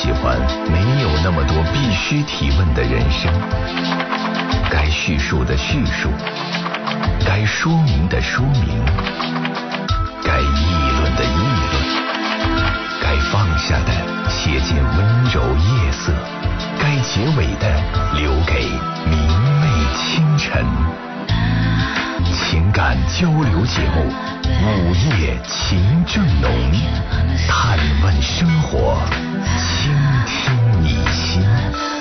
喜欢没有那么多必须提问的人生，该叙述的叙述，该说明的说明，该议论的议论，该放下的写进温柔夜色，该结尾的留给明媚清晨。情感交流节目《午夜情正浓》，探问生活，倾听你心。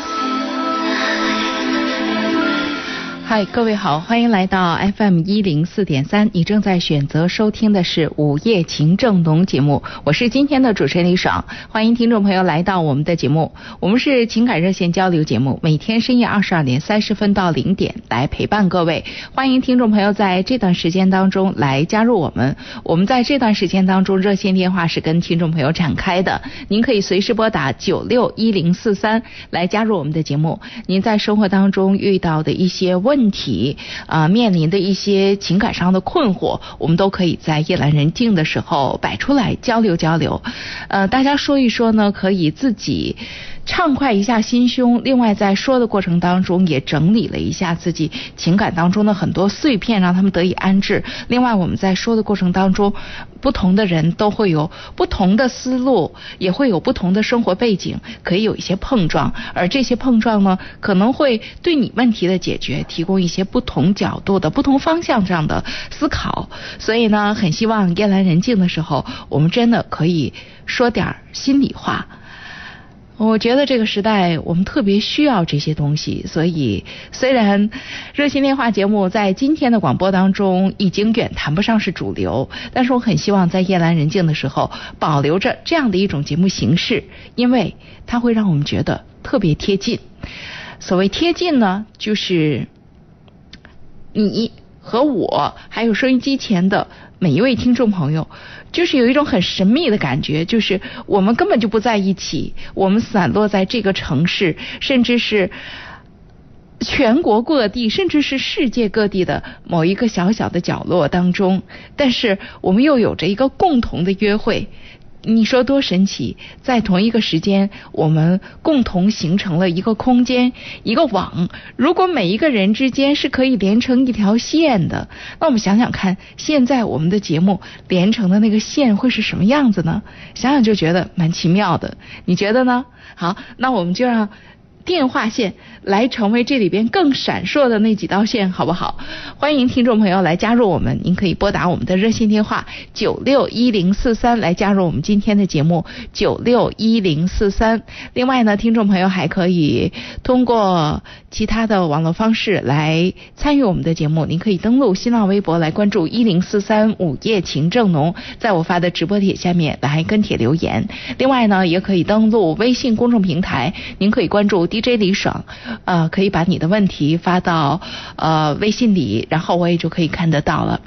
嗨，各位好，欢迎来到 FM 一零四点三，你正在选择收听的是《午夜情正浓》节目，我是今天的主持人李爽，欢迎听众朋友来到我们的节目，我们是情感热线交流节目，每天深夜二十二点三十分到零点来陪伴各位，欢迎听众朋友在这段时间当中来加入我们，我们在这段时间当中热线电话是跟听众朋友展开的，您可以随时拨打九六一零四三来加入我们的节目，您在生活当中遇到的一些问问题啊，面临的一些情感上的困惑，我们都可以在夜阑人静的时候摆出来交流交流。呃，大家说一说呢，可以自己畅快一下心胸。另外，在说的过程当中，也整理了一下自己情感当中的很多碎片，让他们得以安置。另外，我们在说的过程当中，不同的人都会有不同的思路，也会有不同的生活背景，可以有一些碰撞。而这些碰撞呢，可能会对你问题的解决提供一些不同角度的不同方向上的思考。所以呢，很希望夜阑人静的时候，我们真的可以说点心里话。我觉得这个时代我们特别需要这些东西，所以虽然热线电话节目在今天的广播当中已经远谈不上是主流，但是我很希望在夜阑人静的时候保留着这样的一种节目形式，因为它会让我们觉得特别贴近。所谓贴近呢，就是你和我还有收音机前的每一位听众朋友。就是有一种很神秘的感觉，就是我们根本就不在一起，我们散落在这个城市，甚至是全国各地，甚至是世界各地的某一个小小的角落当中，但是我们又有着一个共同的约会。你说多神奇！在同一个时间，我们共同形成了一个空间，一个网。如果每一个人之间是可以连成一条线的，那我们想想看，现在我们的节目连成的那个线会是什么样子呢？想想就觉得蛮奇妙的。你觉得呢？好，那我们就让。电话线来成为这里边更闪烁的那几道线，好不好？欢迎听众朋友来加入我们，您可以拨打我们的热线电话九六一零四三来加入我们今天的节目九六一零四三。另外呢，听众朋友还可以通过其他的网络方式来参与我们的节目，您可以登录新浪微博来关注一零四三午夜情正浓，在我发的直播帖下面来跟帖留言。另外呢，也可以登录微信公众平台，您可以关注。DJ 李爽，呃，可以把你的问题发到呃微信里，然后我也就可以看得到了。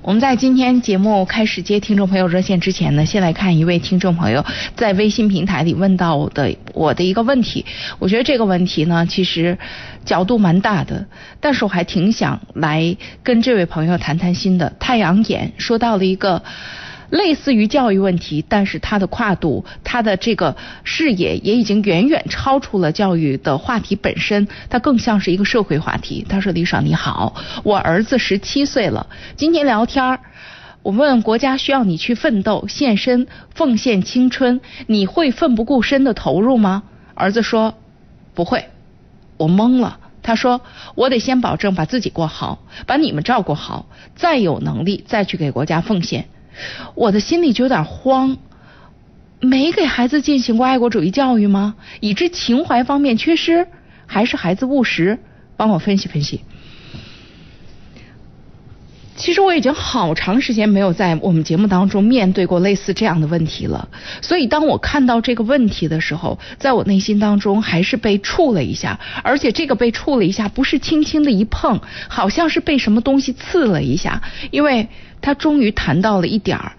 我们在今天节目开始接听众朋友热线之前呢，先来看一位听众朋友在微信平台里问到的我的一个问题。我觉得这个问题呢，其实角度蛮大的，但是我还挺想来跟这位朋友谈谈心的。太阳眼说到了一个。类似于教育问题，但是它的跨度，它的这个视野也已经远远超出了教育的话题本身，它更像是一个社会话题。他说：“李爽你好，我儿子十七岁了，今天聊天儿我问国家需要你去奋斗、献身、奉献青春，你会奋不顾身的投入吗？”儿子说：“不会。”我懵了。他说：“我得先保证把自己过好，把你们照顾好，再有能力再去给国家奉献。”我的心里就有点慌，没给孩子进行过爱国主义教育吗？以致情怀方面缺失，还是孩子务实？帮我分析分析。其实我已经好长时间没有在我们节目当中面对过类似这样的问题了，所以当我看到这个问题的时候，在我内心当中还是被触了一下，而且这个被触了一下不是轻轻的一碰，好像是被什么东西刺了一下，因为。他终于谈到了一点儿，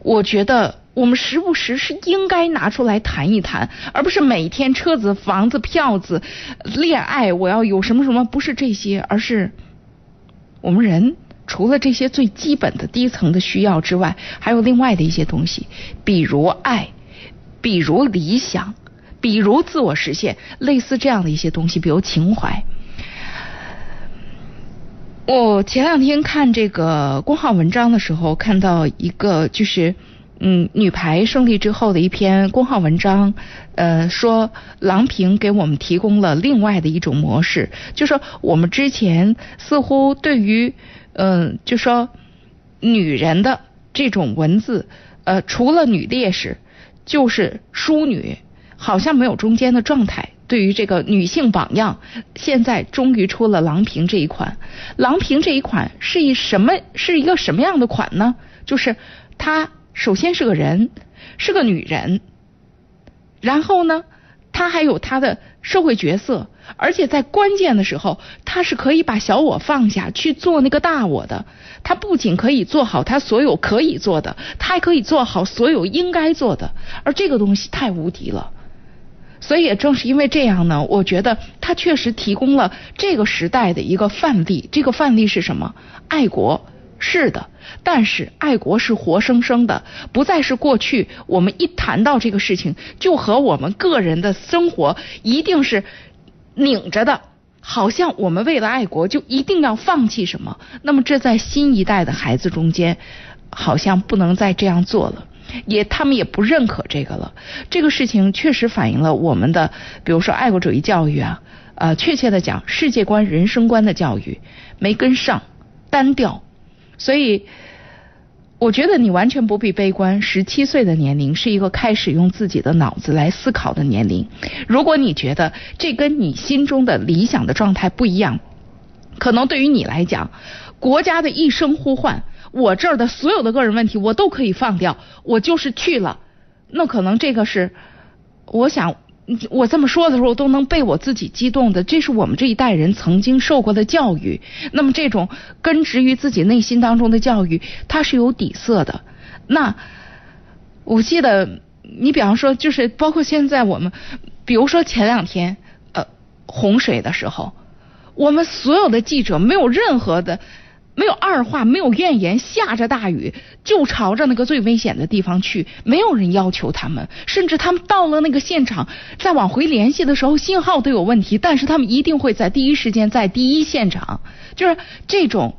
我觉得我们时不时是应该拿出来谈一谈，而不是每天车子、房子、票子、恋爱，我要有什么什么，不是这些，而是我们人除了这些最基本的低层的需要之外，还有另外的一些东西，比如爱，比如理想，比如自我实现，类似这样的一些东西，比如情怀。我前两天看这个公号文章的时候，看到一个就是嗯女排胜利之后的一篇公号文章，呃说郎平给我们提供了另外的一种模式，就说我们之前似乎对于嗯就说女人的这种文字，呃除了女烈士就是淑女，好像没有中间的状态。对于这个女性榜样，现在终于出了郎平这一款。郎平这一款是一什么？是一个什么样的款呢？就是她首先是个人，是个女人，然后呢，她还有她的社会角色，而且在关键的时候，她是可以把小我放下去做那个大我的。她不仅可以做好她所有可以做的，她还可以做好所有应该做的。而这个东西太无敌了。所以也正是因为这样呢，我觉得他确实提供了这个时代的一个范例。这个范例是什么？爱国是的，但是爱国是活生生的，不再是过去我们一谈到这个事情就和我们个人的生活一定是拧着的，好像我们为了爱国就一定要放弃什么。那么这在新一代的孩子中间，好像不能再这样做了。也，他们也不认可这个了。这个事情确实反映了我们的，比如说爱国主义教育啊，呃，确切的讲，世界观、人生观的教育没跟上，单调。所以，我觉得你完全不必悲观。十七岁的年龄是一个开始用自己的脑子来思考的年龄。如果你觉得这跟你心中的理想的状态不一样，可能对于你来讲，国家的一声呼唤。我这儿的所有的个人问题，我都可以放掉，我就是去了。那可能这个是，我想我这么说的时候都能被我自己激动的。这是我们这一代人曾经受过的教育。那么这种根植于自己内心当中的教育，它是有底色的。那我记得，你比方说，就是包括现在我们，比如说前两天呃洪水的时候，我们所有的记者没有任何的。没有二话，没有怨言，下着大雨就朝着那个最危险的地方去，没有人要求他们，甚至他们到了那个现场，再往回联系的时候，信号都有问题，但是他们一定会在第一时间在第一现场，就是这种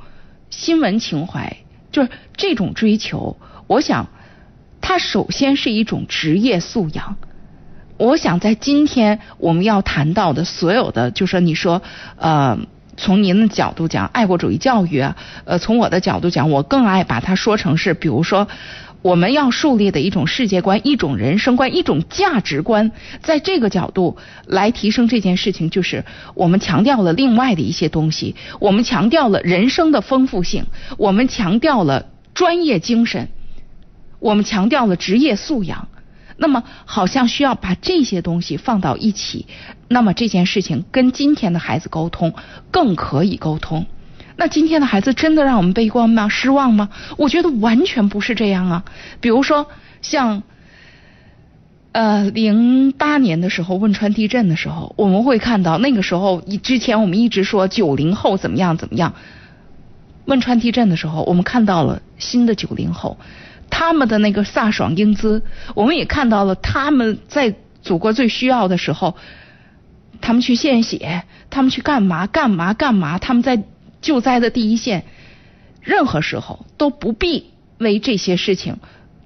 新闻情怀，就是这种追求，我想，它首先是一种职业素养。我想在今天我们要谈到的所有的，就说你说呃。从您的角度讲，爱国主义教育啊，呃，从我的角度讲，我更爱把它说成是，比如说，我们要树立的一种世界观、一种人生观、一种价值观，在这个角度来提升这件事情，就是我们强调了另外的一些东西，我们强调了人生的丰富性，我们强调了专业精神，我们强调了职业素养。那么，好像需要把这些东西放到一起，那么这件事情跟今天的孩子沟通更可以沟通。那今天的孩子真的让我们悲观吗？失望吗？我觉得完全不是这样啊。比如说，像呃零八年的时候汶川地震的时候，我们会看到那个时候，之前我们一直说九零后怎么样怎么样。汶川地震的时候，我们看到了新的九零后。他们的那个飒爽英姿，我们也看到了。他们在祖国最需要的时候，他们去献血，他们去干嘛干嘛干嘛？他们在救灾的第一线，任何时候都不必为这些事情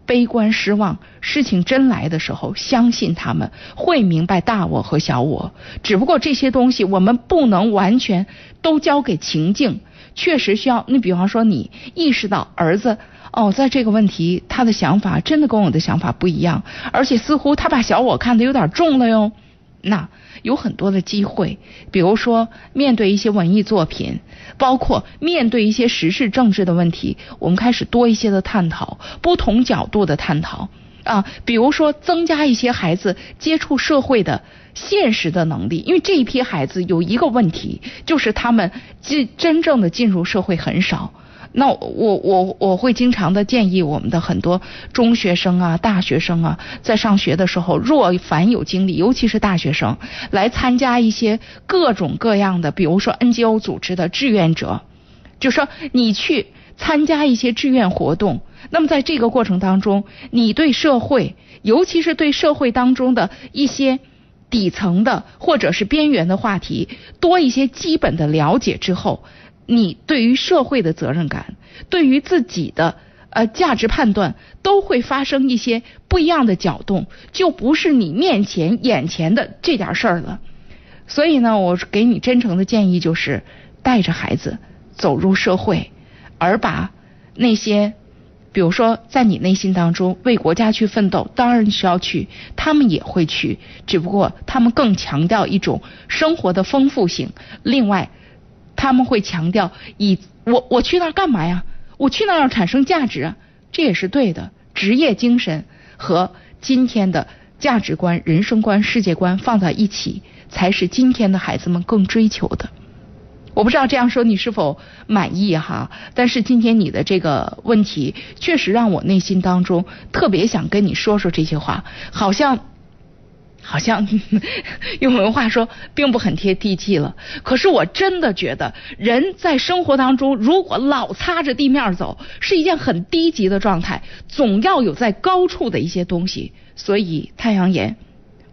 悲观失望。事情真来的时候，相信他们会明白大我和小我。只不过这些东西我们不能完全都交给情境，确实需要。你比方说，你意识到儿子。哦，在这个问题，他的想法真的跟我的想法不一样，而且似乎他把小我看得有点重了哟。那有很多的机会，比如说面对一些文艺作品，包括面对一些时事政治的问题，我们开始多一些的探讨，不同角度的探讨啊。比如说增加一些孩子接触社会的现实的能力，因为这一批孩子有一个问题，就是他们进真正的进入社会很少。那我我我会经常的建议我们的很多中学生啊、大学生啊，在上学的时候，若凡有精力，尤其是大学生，来参加一些各种各样的，比如说 NGO 组织的志愿者，就说你去参加一些志愿活动。那么在这个过程当中，你对社会，尤其是对社会当中的一些底层的或者是边缘的话题，多一些基本的了解之后，你对于社会的责任感，对于自己的呃价值判断，都会发生一些不一样的搅动，就不是你面前眼前的这点事儿了。所以呢，我给你真诚的建议就是，带着孩子走入社会，而把那些。比如说，在你内心当中为国家去奋斗，当然需要去，他们也会去，只不过他们更强调一种生活的丰富性。另外，他们会强调以我我去那儿干嘛呀？我去那儿要产生价值啊，这也是对的。职业精神和今天的价值观、人生观、世界观放在一起，才是今天的孩子们更追求的。我不知道这样说你是否满意哈，但是今天你的这个问题确实让我内心当中特别想跟你说说这些话，好像好像 用文化说并不很贴地气了。可是我真的觉得人在生活当中如果老擦着地面走，是一件很低级的状态，总要有在高处的一些东西。所以太阳眼。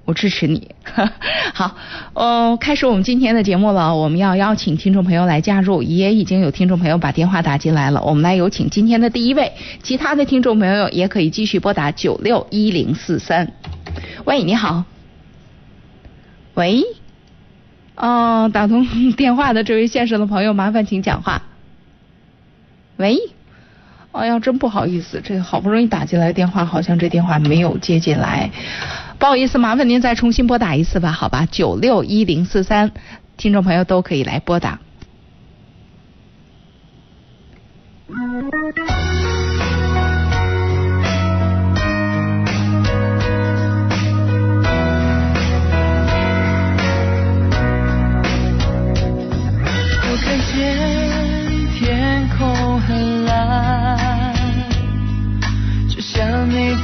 我支持你，好，哦，开始我们今天的节目了。我们要邀请听众朋友来加入，也已经有听众朋友把电话打进来了。我们来有请今天的第一位，其他的听众朋友也可以继续拨打九六一零四三。喂，你好。喂，哦，打通电话的这位线上的朋友，麻烦请讲话。喂，哎呀，真不好意思，这好不容易打进来电话，好像这电话没有接进来。不好意思，麻烦您再重新拨打一次吧，好吧，九六一零四三，听众朋友都可以来拨打。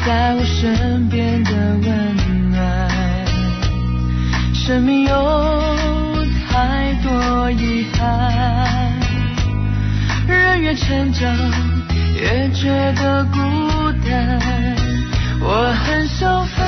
在我身边的温暖生命有太多遗憾，人越成长越觉得孤单。我很想飞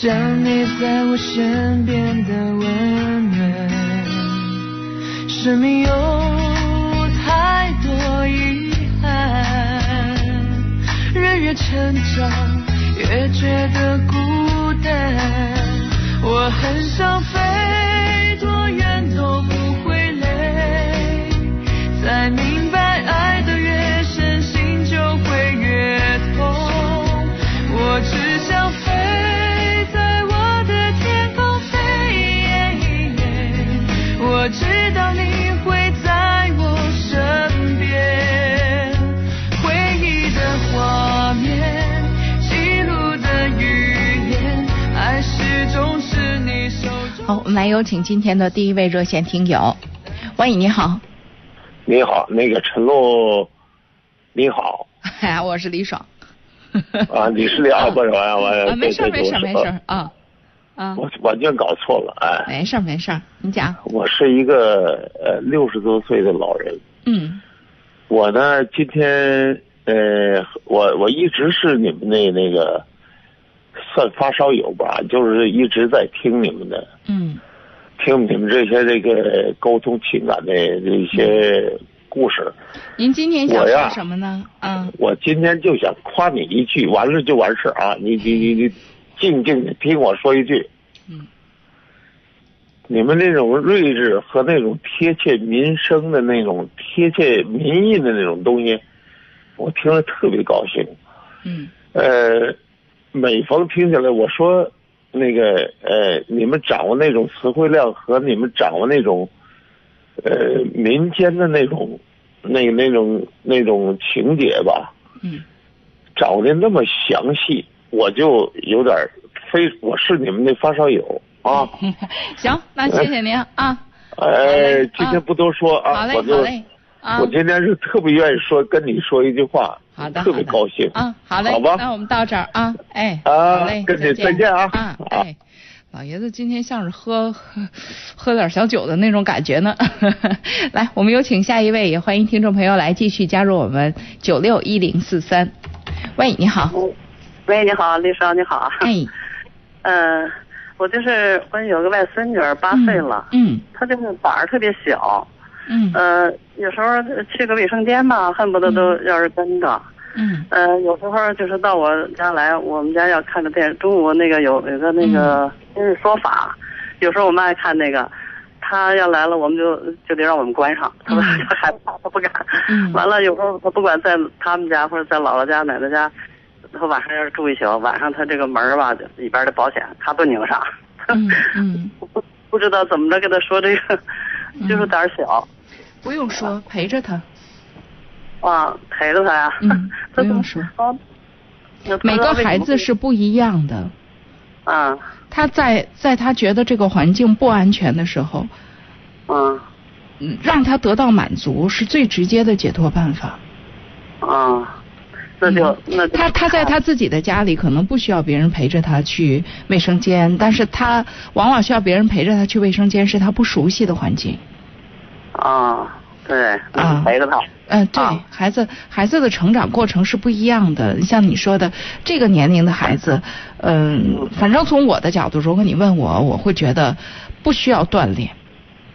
想你在我身边的温暖，生命有太多遗憾，人越成长越觉得孤单。我很想们来有请今天的第一位热线听友，欢迎你好，你好，那个陈露，你好。哎，我是李爽。啊，你是李啊，不是我我啊，没事儿没事没事儿啊啊，我完全搞错了，哎，没事儿没事儿，你讲。我是一个呃六十多岁的老人，嗯。我呢今天呃我我一直是你们那那个算发烧友吧，就是一直在听你们的，嗯听你们这些这个沟通情感的这些故事。您今天想说什么呢？嗯我今天就想夸你一句，完了就完事儿啊！你你你你静静的听我说一句，嗯你们那种睿智和那种贴切民生的那种贴切民意的那种东西，我听了特别高兴。嗯呃，每逢听起来，我说那个呃，你们掌握那种词汇量和你们掌握那种呃民间的那种那个那种那种情节吧，嗯掌握的那么详细，我就有点非我是你们的发烧友啊。行，那谢谢您啊。呃，今天不多说啊，我就我今天是特别愿意说跟你说一句话，好的，特别高兴。啊，好嘞，好吧。那我们到这儿啊，哎，啊好嘞，跟你再再见啊。啊，好哎，老爷子今天像是喝喝喝点小酒的那种感觉呢。来，我们有请下一位，也欢迎听众朋友来继续加入我们九六一零四三。喂，你好，喂，你好，丽莎，你好。哎，嗯、我就是我有个外孙女儿八岁了，嗯。她就是胆儿特别小，嗯。呃，有时候去个卫生间吧，恨不得都要是跟着。嗯。呃，有时候就是到我家来，我们家要看个电，中午那个有有个那个今日说法，有时候我妈爱看那个，他要来了，我们就就得让我们关上，他他害怕，他不敢。嗯。完了，有时候他不管在他们家或者在姥姥家、奶奶家，他晚上要是住一宿，晚上他这个门儿吧里边的保险他不拧上，嗯嗯，不不不知道怎么着跟他说这个，就是胆儿小。不用说，陪着他。啊，陪着他呀。嗯 不用说每个孩子是不一样的，啊他在在他觉得这个环境不安全的时候，啊嗯让他得到满足是最直接的解脱办法。啊，那就、嗯那就他他在他自己的家里可能不需要别人陪着他去卫生间，但是他往往需要别人陪着他去卫生间，是他不熟悉的环境。啊，对，啊陪着他。嗯、对啊，孩子孩子的成长过程是不一样的。像你说的，这个年龄的孩子，嗯，反正从我的角度，如果你问我，我会觉得不需要锻炼。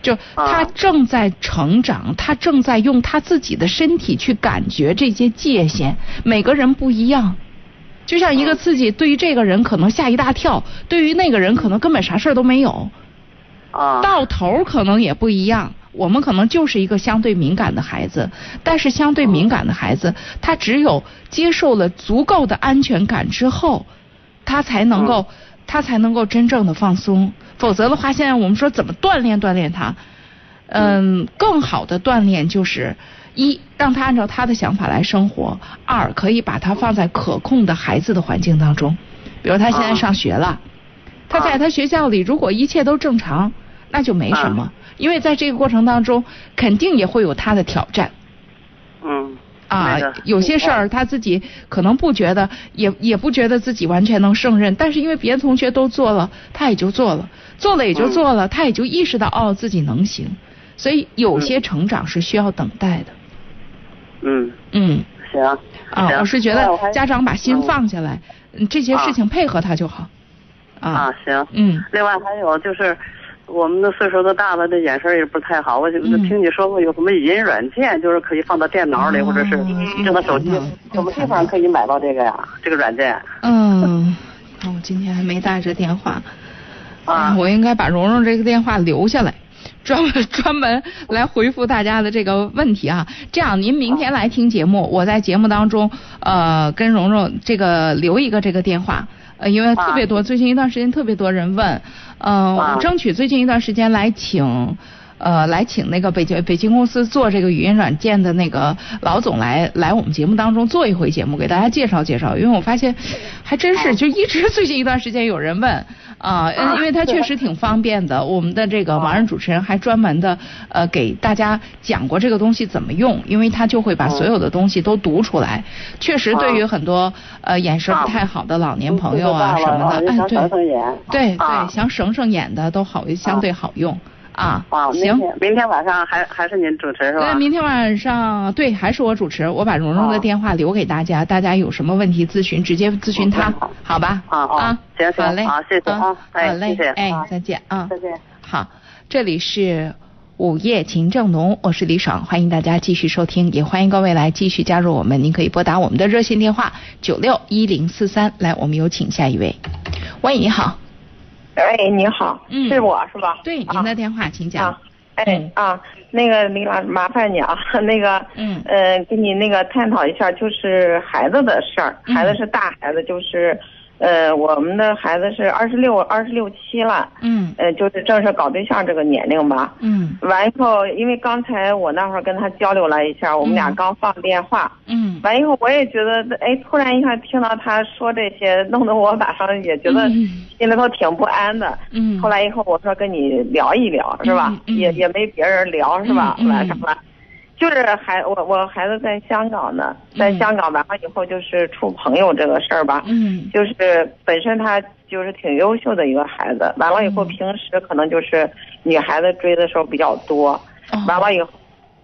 就他啊正在成长，他正在用他自己的身体去感觉这些界限，每个人不一样。就像一个刺激，对于这个人可能吓一大跳，对于那个人可能根本啥事儿都没有。啊到头儿可能也不一样。我们可能就是一个相对敏感的孩子，但是相对敏感的孩子，他只有接受了足够的安全感之后，他才能够，他才能够真正的放松。否则的话，现在我们说怎么锻炼锻炼他？嗯，更好的锻炼就是一让他按照他的想法来生活；二可以把他放在可控的孩子的环境当中，比如他现在上学了，他在他学校里如果一切都正常，那就没什么，因为在这个过程当中肯定也会有他的挑战。嗯啊，有些事儿他自己可能不觉得，也也不觉得自己完全能胜任，但是因为别的同学都做了，他也就做了，做了也就做了，他也就意识到哦自己能行，所以有些成长是需要等待的。嗯，嗯，行。啊，行。我是觉得家长把心嗯。放下来，嗯，这些事情配合他就好。啊，行。嗯。另外还有就是，我们的岁数都大了，这眼神也不太好。我就嗯听你说过有什么语音软件，就是可以放到电脑里，哦或者是用到手机什么地方可以买到这个呀？这个软件嗯，那我今天还没带着电话。啊我应该把蓉蓉这个电话留下来，专门专门来回复大家的这个问题啊。这样，您明天来听节目，我在节目当中呃跟蓉蓉这个留一个这个电话。呃，因为特别多，最近一段时间特别多人问，嗯、争取最近一段时间来请，呃来请那个北京北京公司做这个语音软件的那个老总来来我们节目当中做一回节目，给大家介绍介绍。因为我发现还真是就一直最近一段时间有人问啊，因为它确实挺方便的。我们的这个盲人主持人还专门的呃给大家讲过这个东西怎么用，因为他就会把所有的东西都读出来。确实对于很多呃眼神不太好的老年朋友啊什么的，哎对对对，想省省眼的都好相对好用。啊，行，明天晚上还还是您主持是吧？对，明天晚上对，还是我主持。我把蓉蓉的电话留给大家，大家有什么问题咨询，直接咨询他，好吧？啊啊，行行，好嘞，好，谢谢啊，好嘞，谢谢，哎，再见啊，再见。好，这里是午夜情正浓，我是李爽，欢迎大家继续收听，也欢迎各位来继续加入我们。您可以拨打我们的热线电话九六一零四三，来，我们有请下一位。喂，你好。哎，你好，嗯，是我是吧？对，您的电话，请讲。哎啊，那个李老师麻烦你啊，那个，嗯，呃，跟你那个探讨一下，就是孩子的事儿。孩子是大孩子，就是。呃，我们的孩子是二十六、二十六七了，嗯，呃，就是正是搞对象这个年龄吧，嗯，完以后，因为刚才我那会儿跟他交流了一下，我们俩刚放电话，嗯，完以后我也觉得，哎，突然一下听到他说这些，弄得我马上也觉得心里头挺不安的，嗯，后来以后我说跟你聊一聊，是吧？也也没别人聊，是吧？晚上了。就是孩我我孩子在香港呢，在香港完了以后就是处朋友这个事儿吧，嗯，就是本身他就是挺优秀的一个孩子，完了以后平时可能就是女孩子追的时候比较多，完了以后。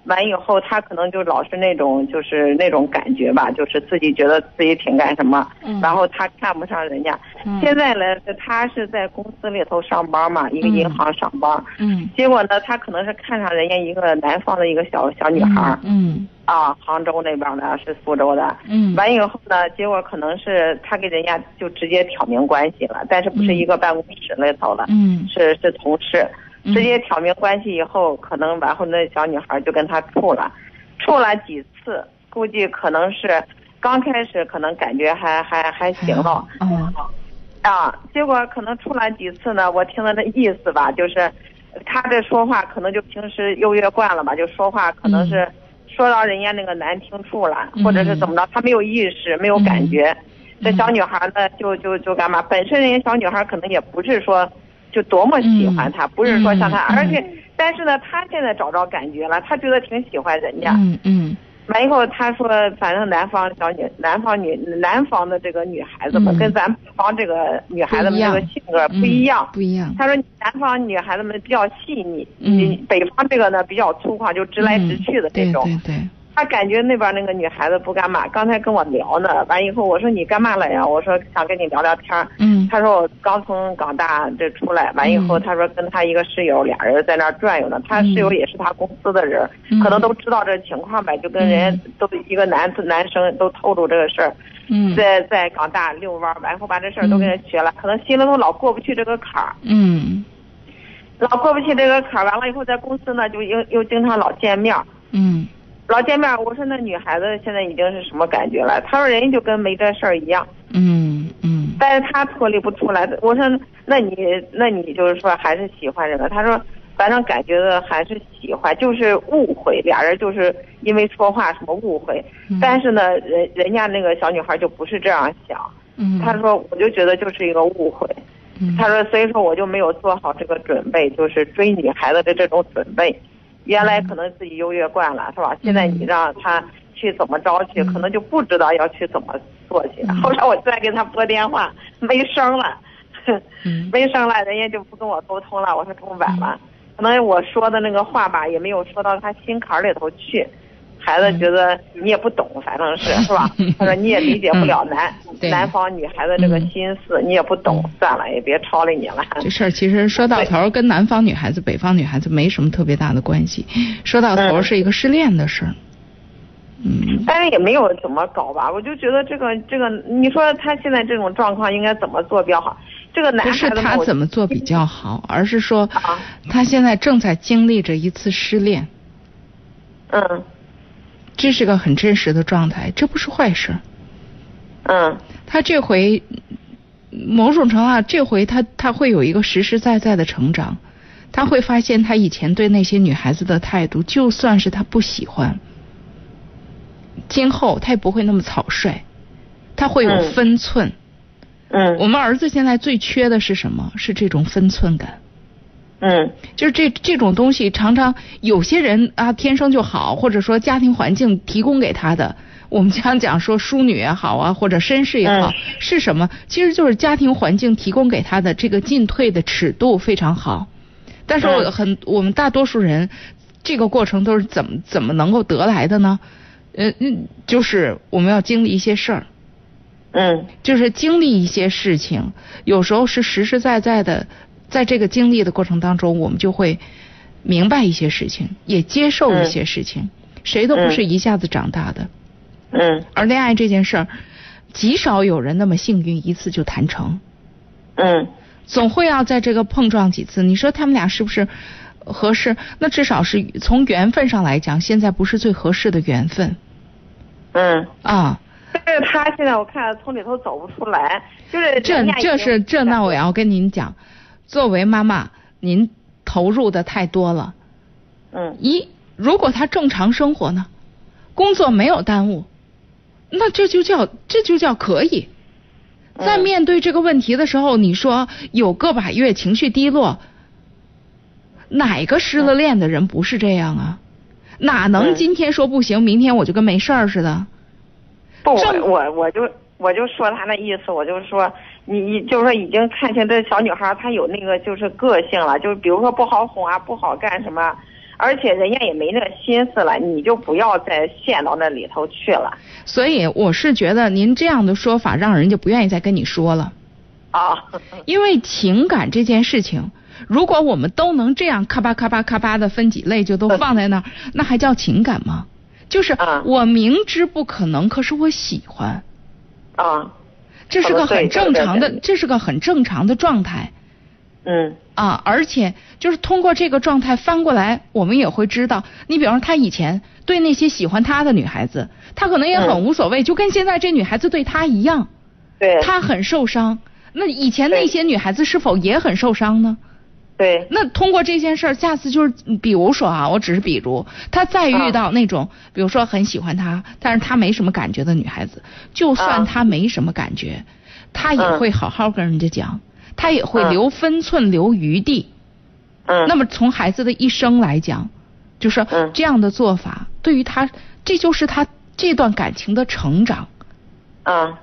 完以后，他可能就老是那种，就是那种感觉吧，就是自己觉得自己挺干什么，然后他看不上人家。现在呢，他是在公司里头上班嘛，一个银行上班。嗯。结果呢，他可能是看上人家一个南方的一个小小女孩。嗯。啊，杭州那边的，是苏州的。嗯。完以后呢，结果可能是他跟人家就直接挑明关系了，但是不是一个办公室里头了，嗯，是是同事。直接挑明关系以后，可能完后那小女孩就跟他处了，处了几次，估计可能是刚开始可能感觉还还还行了，嗯，啊，结果可能处了几次呢，我听他的意思吧，就是他这说话可能就平时优越惯了吧，就说话可能是说到人家那个难听处了，或者是怎么着，他没有意识，没有感觉，这小女孩呢就就就干嘛？本身人家小女孩可能也不是说。就多么喜欢他，不是说像他，而且，但是呢，他现在找着感觉了，他觉得挺喜欢人家。嗯嗯。完以后，他说，反正南方小女，南方女，南方的这个女孩子们跟咱北方这个女孩子们这个性格不一样。不一样。他说，南方女孩子们比较细腻，嗯，北方这个呢比较粗犷，就直来直去的这种。对对。他感觉那边那个女孩子不干嘛，刚才跟我聊呢，完以后我说你干嘛来呀？我说想跟你聊聊天。嗯。他说我刚从港大这出来，完以后他说跟他一个室友俩人在那转悠呢，他室友也是他公司的人，可能都知道这情况呗，就跟人都一个男男生都透露这个事儿。嗯。在在港大遛弯，完以后把这事儿都跟人学了，可能心里头老过不去这个坎儿。嗯。老过不去这个坎儿，完了以后在公司呢就又又经常老见面。嗯。老见面，我说那女孩子现在已经是什么感觉了？他说人家就跟没这事儿一样。嗯嗯。但是他脱离不出来。我说那你那你就是说还是喜欢人了？他说反正感觉的还是喜欢，就是误会，俩人就是因为说话什么误会。但是呢，人人家那个小女孩就不是这样想。嗯。他说我就觉得就是一个误会。嗯。他说所以说我就没有做好这个准备，就是追女孩子的这种准备。原来可能自己优越惯了，是吧？现在你让他去怎么着去，可能就不知道要去怎么做去。后来我再给他拨电话，没声了，没声了，人家就不跟我沟通了。我说这么晚了，可能我说的那个话吧，也没有说到他心坎里头去。孩子觉得你也不懂，反正是是吧？他说你也理解不了男南方女孩子这个心思，你也不懂，算了，也别吵理你了。这事儿其实说到头跟南方女孩子、北方女孩子没什么特别大的关系，说到头是一个失恋的事儿。嗯。但是也没有怎么搞吧，我就觉得这个这个，你说他现在这种状况应该怎么做比较好？这个男孩子不是他怎么做比较好，而是说他现在正在经历着一次失恋。嗯。这是个很真实的状态，这不是坏事。嗯，他这回某种程度上，这回他他会有一个实实在在的成长，他会发现他以前对那些女孩子的态度，就算是他不喜欢，今后他也不会那么草率，他会有嗯分寸。嗯我们儿子现在最缺的是什么？是这种分寸感。嗯就是这这种东西，常常有些人啊天生就好，或者说家庭环境提供给他的。我们常讲说淑女也好啊，或者绅士也好，嗯是什么？其实就是家庭环境提供给他的这个进退的尺度非常好。但是我嗯很，我们大多数人，这个过程都是怎么怎么能够得来的呢？呃，嗯，就是我们要经历一些事儿。嗯就是经历一些事情，有时候是实实在在的，在这个经历的过程当中，我们就会明白一些事情，也接受一些事情。谁都不是一下子长大的，嗯而恋爱这件事儿，极少有人那么幸运一次就谈成，嗯总会要在这个碰撞几次。你说他们俩是不是合适？那至少是从缘分上来讲，现在不是最合适的缘分嗯。啊。但是他现在我看从里头走不出来，就是这这是这，那我要跟您讲，作为妈妈，您投入的太多了。嗯一，如果他正常生活呢，工作没有耽误，那这就叫这就叫可以。在嗯面对这个问题的时候，你说有个把月情绪低落，哪个失了恋的人不是这样啊？哪能嗯今天说不行，明天我就跟没事儿似的？不，我我就我就说他那意思，我就说你你就是说已经看清这小女孩她有那个就是个性了，就是比如说不好哄啊，不好干什么，而且人家也没那心思了，你就不要再陷到那里头去了所以我是觉得您这样的说法，让人家不愿意再跟你说了。啊。因为情感这件事情，如果我们都能这样咔吧咔吧咔吧的分几类就都放在那儿，那还叫情感吗？就是啊我明知不可能，可是我喜欢，啊，这是个很正常的这是个很正常的状态嗯啊！而且就是通过这个状态翻过来，我们也会知道，你比方说他以前对那些喜欢他的女孩子，他可能也很嗯无所谓，就跟现在这女孩子对他一样，对，他很受伤。那以前那些女孩子是否也很受伤呢？对，那通过这件事儿，下次就是，比如说啊，我只是比如，他再遇到那种，比如说很喜欢他，但是他没什么感觉的女孩子，就算啊他没什么感觉，他也嗯会好好跟人家讲，他也会嗯。留分寸、留余地。嗯，那么从孩子的一生来讲，就说嗯。这样的做法对于他，这就是他这段感情的成长。啊，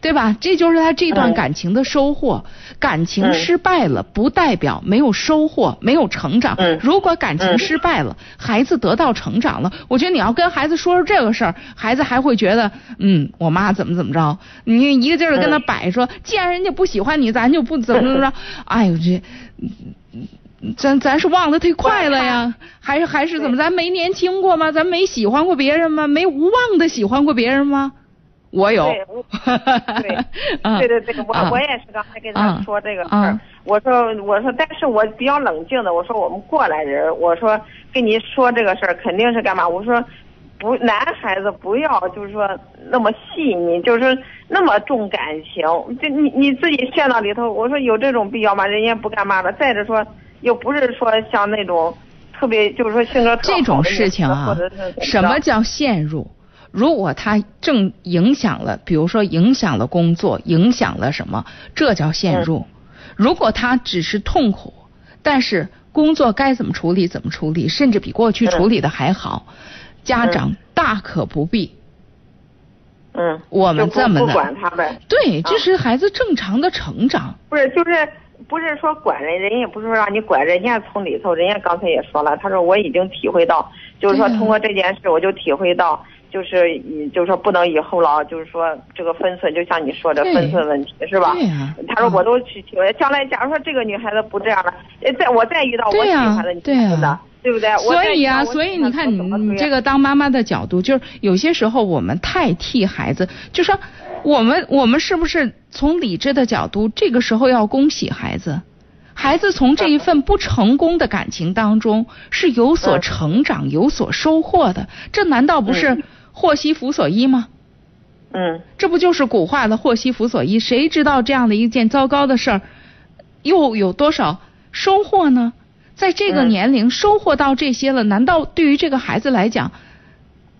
对吧？这就是他这段嗯感情的收获。感情嗯失败了，不代表没有收获、没有成长。嗯如果感情嗯失败了，孩子得到成长了，我觉得你要跟孩子说说这个事儿，孩子还会觉得，嗯，我妈怎么怎么着。你一个劲儿跟他嗯摆说，既然人家不喜欢你，咱就不怎么怎么着。哎呦这。咱咱是忘得忒快了呀，还是还是怎么？咱没年轻过吗？咱没喜欢过别人吗？没无望的喜欢过别人吗？我有。对我 对啊对对对，我啊我也是刚才跟他啊说这个事啊儿，我说我说，但是我比较冷静的，我说我们过来人，我说跟你说这个事儿肯定是干嘛？我说不，男孩子不要就是说那么细腻，就是说那么重感情，就你你自己陷到里头，我说有这种必要吗？人家不干嘛的，再者说又不是说像那种特别就是说性格这种事情啊什么叫陷入？如果他正影响了，比如说影响了工作，影响了什么，这叫陷入。如果他只是痛苦，但是工作该怎么处理怎么处理，甚至比过去处理的还好，家长大可不必。嗯，我们这么的不管他呗。对，这啊是孩子正常的成长。不是，就是不是说管人，人也不是说让你管，人家从里头，人家刚才也说了，他说我已经体会到，就是说通过这件事，我就体会到，就是以，就是说不能以后老就是说这个分寸，就像你说的分寸问题是吧？对呀他说我都去体会，将来假如说这个女孩子不这样了，呃再我再遇到我喜欢的女孩子呢，对不对？所以呀、再遇到我所以你看，你这个当妈妈的角度，就是有些时候我们太替孩子，就说我们我们是不是从理智的角度，这个时候要恭喜孩子，孩子从这一份不成功的感情当中是有所嗯成长、有所收获的，这难道不是嗯祸兮福所依吗？嗯这不就是古话的祸兮福所依？谁知道这样的一件糟糕的事儿，又有多少收获呢？在这个嗯年龄收获到这些了，难道对于这个孩子来讲，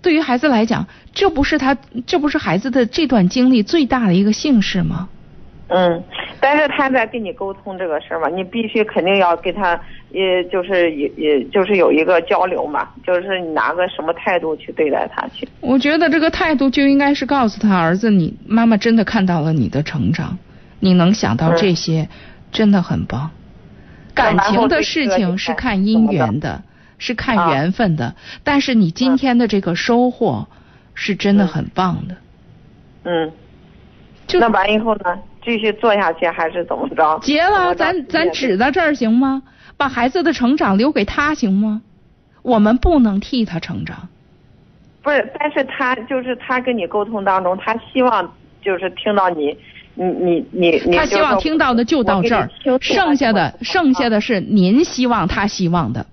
对于孩子来讲，这不是他这不是孩子的这段经历最大的一个幸事吗？嗯，但是他在跟你沟通这个事儿嘛，你必须肯定要跟他，也就是也也就是有一个交流嘛，就是你拿个什么态度去对待他去。我觉得这个态度就应该是告诉他儿子，你妈妈真的看到了你的成长，你能想到这些，真的很棒。感情的事情是看姻缘的，是看缘分的，但是你今天的这个收获是真的很棒的。嗯，就那完以后呢，继续做下去还是怎么着？结了，咱咱止到这儿行吗？把孩子的成长留给他行吗？我们不能替他成长。不是，但是他就是他跟你沟通当中，他希望就是听到你，你你你你。他希望听到的就到这儿，剩下的剩下的。是您希望他希望的。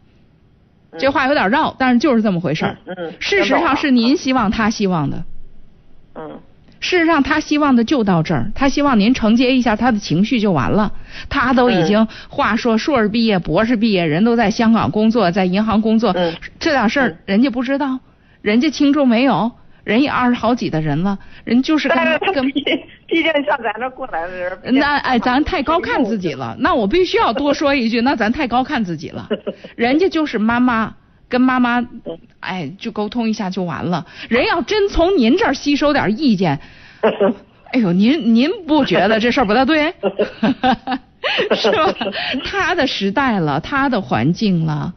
这话有点绕，但是就是这么回事儿。嗯嗯事实上是您希望他希望的。嗯事实上，他希望的就到这儿，他希望您承接一下他的情绪就完了。他都已经话说硕士毕业、博士毕业，人都在香港工作，在银行工作，嗯这点事儿嗯人家不知道，人家轻重没有，人也二十好几的人了，人就是跟但是他跟毕毕竟像咱这过来的人，那哎，咱太高看自己了。那我必须要多说一句，那咱太高看自己了。人家就是妈妈跟妈妈，哎，就沟通一下就完了。人要真从您这儿吸收点意见，哎呦，您您不觉得这事儿不大对？是吧？他的时代了，他的环境了，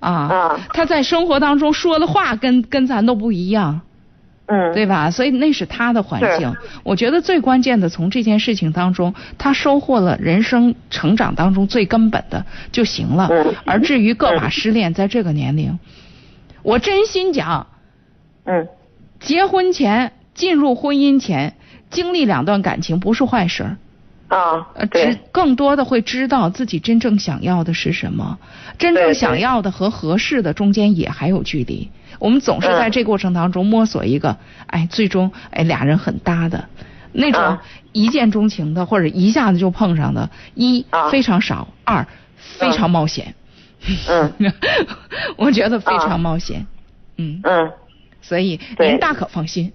啊啊，他在生活当中说的话跟跟咱都不一样。嗯，对吧？所以那是他的环境。我觉得最关键的，从这件事情当中，他收获了人生成长当中最根本的就行了。嗯而至于个把失恋，在这个年龄，我真心讲，嗯结婚前进入婚姻前经历两段感情不是坏事儿。啊呃，，对。知，更多的会知道自己真正想要的是什么，真正想要的和合适的中间也还有距离。我们总是在嗯。这过程当中摸索一个，哎，最终哎俩人很搭的，那种啊一见钟情的或者一下子就碰上的，一啊非常少，二非常冒险。嗯。我觉得非啊常冒险。嗯，嗯，所以您大可放心，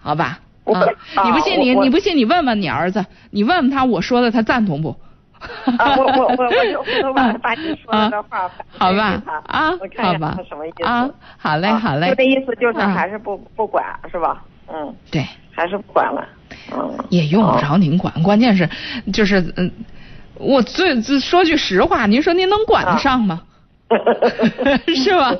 好吧？我啊，你不信你你不信你问问你儿子，你问问他我说的他赞同不？啊，我我我我就回头把把你说的话啊好吧啊好吧他什么意思啊好嘞啊好嘞就那意思就是啊还是不不管是吧？嗯，对，还是不管了，嗯，也用不着您管，关键是就是嗯，我最最说句实话，您说您能管得上吗？是吧？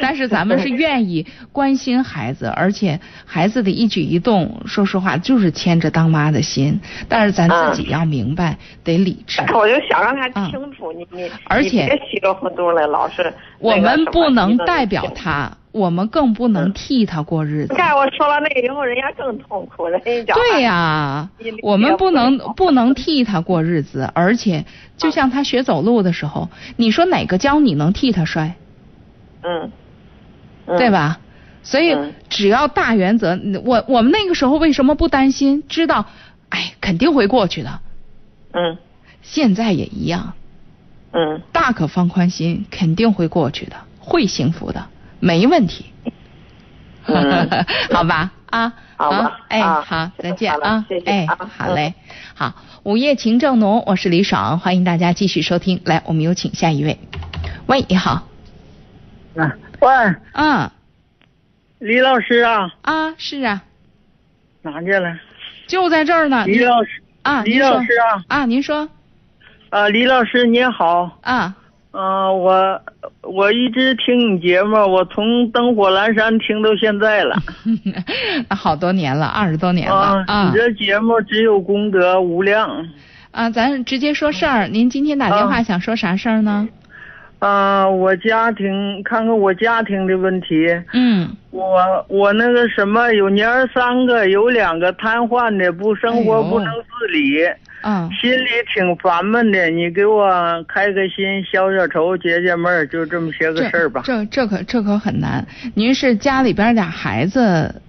但是咱们是愿意关心孩子，而且孩子的一举一动，说实话就是牵着当妈的心。但是咱自己要明白，得理智。我就想让他清楚，你你而且别稀里糊涂了，老是我们不能代表他。他，我们更不能替他过日子你。看我说了那个以后，人家更痛苦，人家讲对呀、我们不能不能替他过日子，而且就像他学走路的时候，你说哪个教你能替他摔，嗯，嗯对？吧？所以嗯只要大原则，我我们那个时候为什么不担心？知道，哎，肯定会过去的。嗯现在也一样，嗯大可放宽心，肯定会过去的，会幸福的，没问题。嗯。好吧，啊，好吧。啊哎，啊好，再见啊，哎谢谢啊，好嘞，好，午夜情正浓，我是李爽，欢迎大家继续收听，来，我们有请下一位，喂，你好，啊，喂，啊。李老师啊，啊，是啊，哪去了？就在这儿呢，李老师啊，李老师啊，啊，您说。啊，李老师您好，啊，嗯、我我一直听你节目，我从灯火阑珊听到现在了。好多年了，二十多年了啊，啊你这节目只有功德无量。啊，咱直接说事儿，您今天打电话啊想说啥事儿呢？啊，我家庭看看我家庭的问题，嗯，我我那个什么有娘儿三个，有两个瘫痪的，不生活哎不能自理。啊，心里挺烦闷的，你给我开开心，消消愁，解解闷儿，就这么些个事儿吧。这这可这可很难。您是家里边俩孩子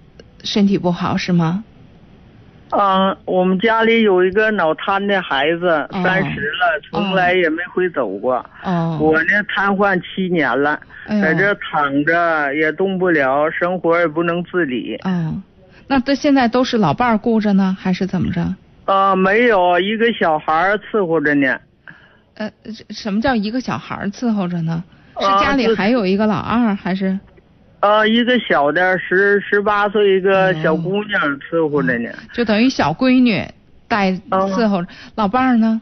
身体不好是吗？嗯，我们家里有一个脑瘫的孩子，哦三十了，从来也没会走过。哦，我呢，瘫痪七年了，哎在这躺着也动不了，生活也不能自理。哦，那这现在都是老伴儿顾着呢，还是怎么着？啊，没有一个小孩儿伺候着呢。呃，这什么叫一个小孩儿伺候着呢？是啊家里还有一个老二，还是？呃，一个小的十十八岁一个小姑娘伺候着呢。就等于小闺女带哦伺候着，老伴儿呢？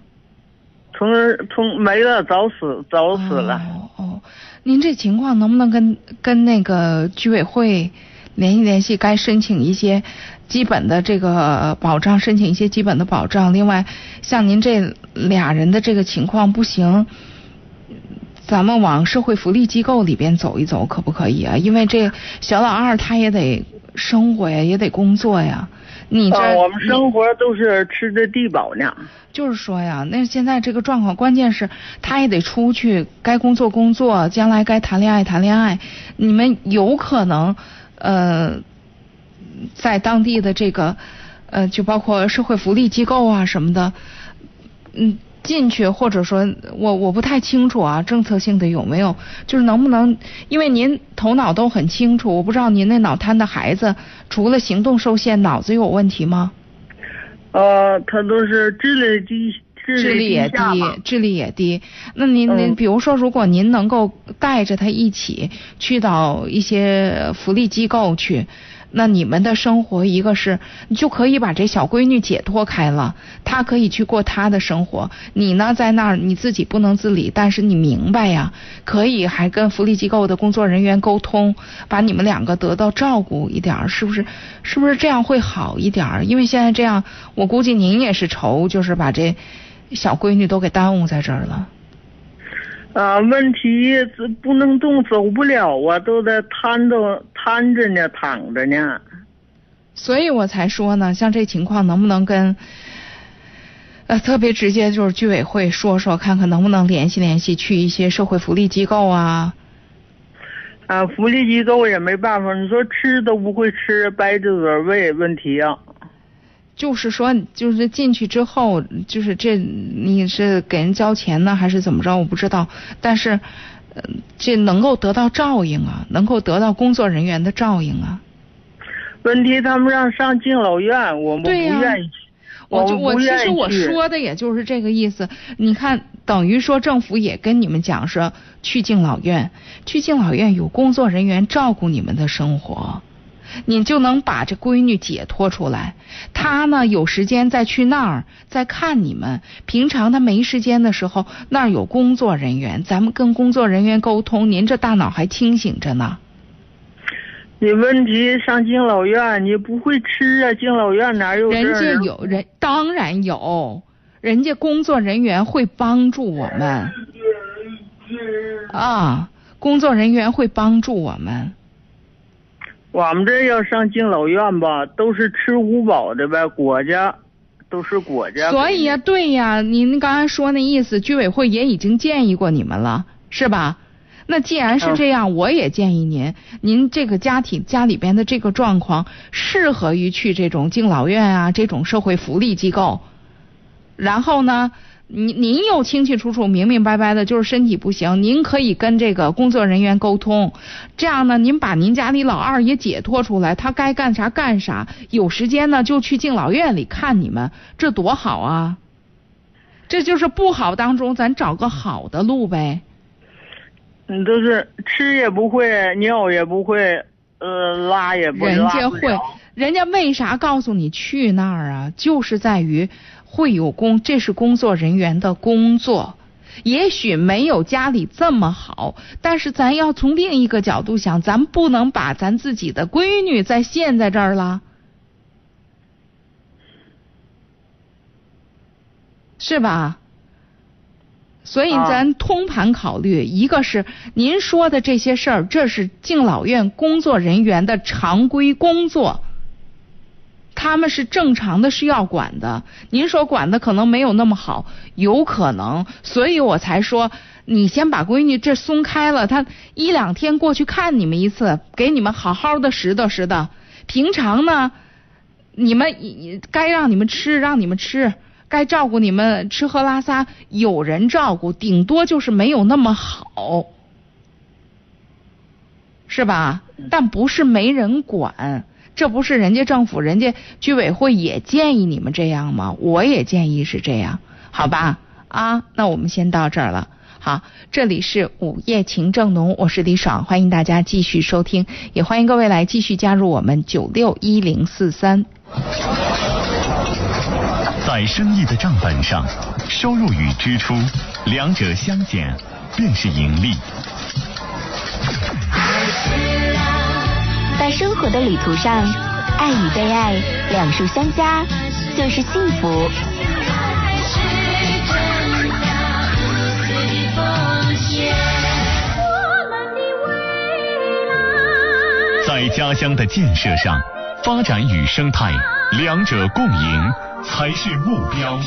从从没了，早死早死了。哦哦，您这情况能不能跟跟那个居委会联系联系，该申请一些基本的这个保障，申请一些基本的保障。另外，像您这俩人的这个情况不行，咱们往社会福利机构里边走一走，可不可以啊？因为这小老二他也得生活呀，也得工作呀。你这、啊，我们生活都是吃着低保呢。就是说呀，那现在这个状况，关键是他也得出去，该工作工作，将来该谈恋爱谈恋爱。你们有可能，呃，在当地的这个，呃，就包括社会福利机构啊什么的，嗯，进去，或者说我我不太清楚啊，政策性的有没有，就是能不能，因为您头脑都很清楚，我不知道您那脑瘫的孩子除了行动受限，脑子有问题吗？呃，他都是智力低，智智力也低，智力也低。那您您嗯比如说，如果您能够带着他一起去到一些福利机构去，那你们的生活一个是你就可以把这小闺女解脱开了，她可以去过她的生活。你呢，在那儿你自己不能自理，但是你明白呀，可以还跟福利机构的工作人员沟通，把你们两个得到照顾一点儿，是不是？是不是这样会好一点儿？因为现在这样，我估计您也是愁，就是把这小闺女都给耽误在这儿了。啊，问题是不能动，走不了啊，都在瘫着瘫着呢，躺着呢。所以我才说呢，像这情况能不能跟，呃，特别直接就是居委会说说，看看能不能联系联系，去一些社会福利机构啊。啊，福利机构也没办法，你说吃都不会吃，掰着嘴喂，问题啊。就是说，就是进去之后，就是这你是给人交钱呢，还是怎么着？我不知道。但是，呃，这能够得到照应啊，能够得到工作人员的照应啊。问题他们让上敬老院，我们不对呀愿意去。我就我其实我说的也就是这个意思。你看，等于说政府也跟你们讲说，去敬老院，去敬老院有工作人员照顾你们的生活，你就能把这闺女解脱出来。她呢有时间再去那儿再看你们，平常她没时间的时候，那儿有工作人员，咱们跟工作人员沟通，您这大脑还清醒着呢。你问题上敬老院，你不会吃啊？敬老院哪有这人家有人，当然有，人家工作人员会帮助我们啊，工作人员会帮助我们。我们这要上敬老院吧，都是吃五保的呗，国家都是国家。所以呀、对呀，您刚才说那意思，居委会也已经建议过你们了，是吧？那既然是这样，我也建议您，您这个家庭家里边的这个状况，适合于去这种敬老院啊，这种社会福利机构。然后呢，您您又清清楚楚、明明白白的，就是身体不行，您可以跟这个工作人员沟通，这样呢，您把您家里老二也解脱出来，他该干啥干啥，有时间呢就去敬老院里看你们，这多好啊！这就是不好当中，咱找个好的路呗。你都是吃也不会，尿也不会，呃，拉也不人家会，人家为啥告诉你去那儿啊？就是在于会有工，这是工作人员的工作。也许没有家里这么好，但是咱要从另一个角度想，咱不能把咱自己的闺女再陷在这儿了，是吧？所以啊咱通盘考虑，一个是您说的这些事儿，这是敬老院工作人员的常规工作，他们是正常的是要管的。您说管的可能没有那么好，有可能，所以我才说你先把闺女这松开了，她一两天过去看你们一次，给你们好好的拾掇拾掇。平常呢，你们该让你们吃，让你们吃，该照顾你们吃喝拉撒，有人照顾，顶多就是没有那么好，是吧？但不是没人管，这不是人家政府、人家居委会也建议你们这样吗？我也建议是这样，好吧？啊，那我们先到这儿了。好，这里是午夜情正浓，我是李爽，欢迎大家继续收听，也欢迎各位来继续加入我们九六一零四三。在生意的账本上，收入与支出两者相减便是盈利。在生活的旅途上，爱与被爱两数相加就是幸福。在家乡的建设上，发展与生态两者共赢才是目标。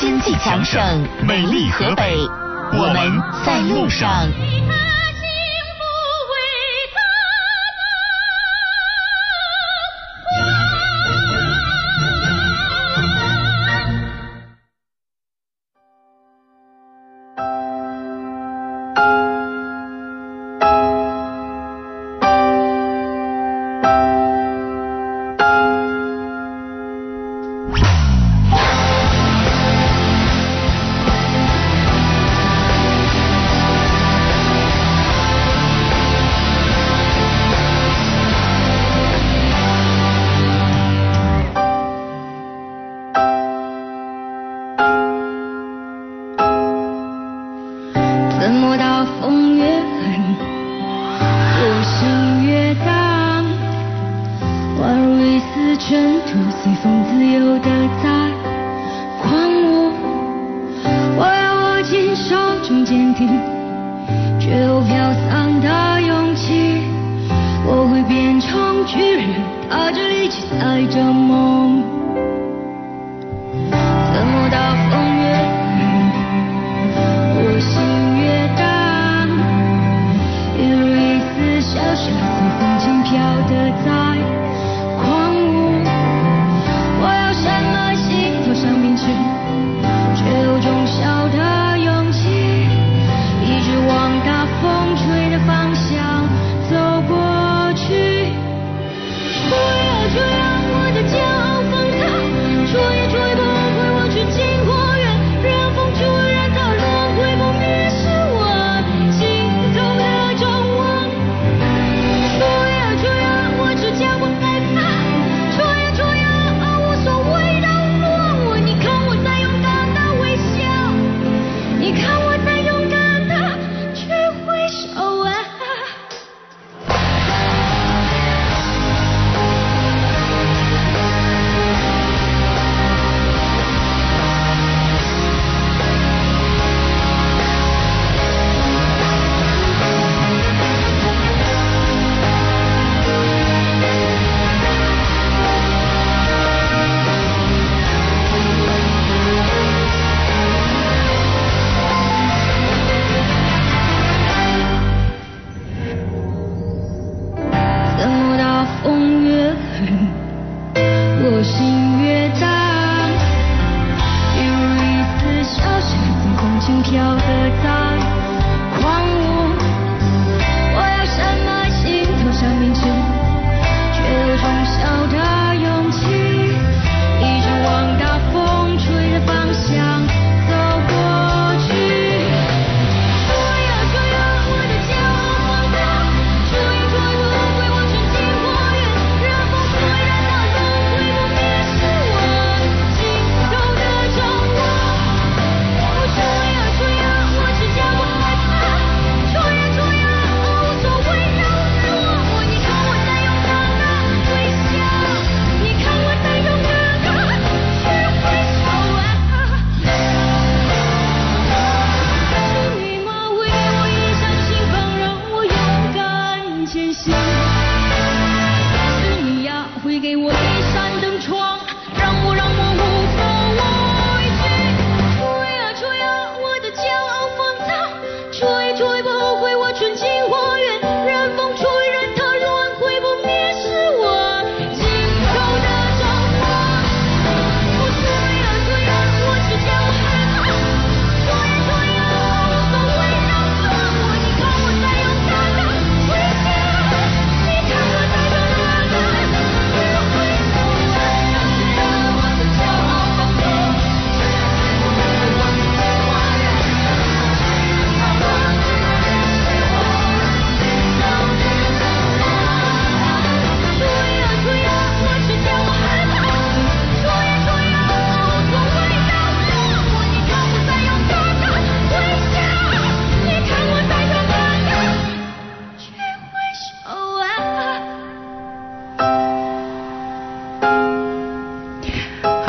经济强省，美丽河北，我们在路上。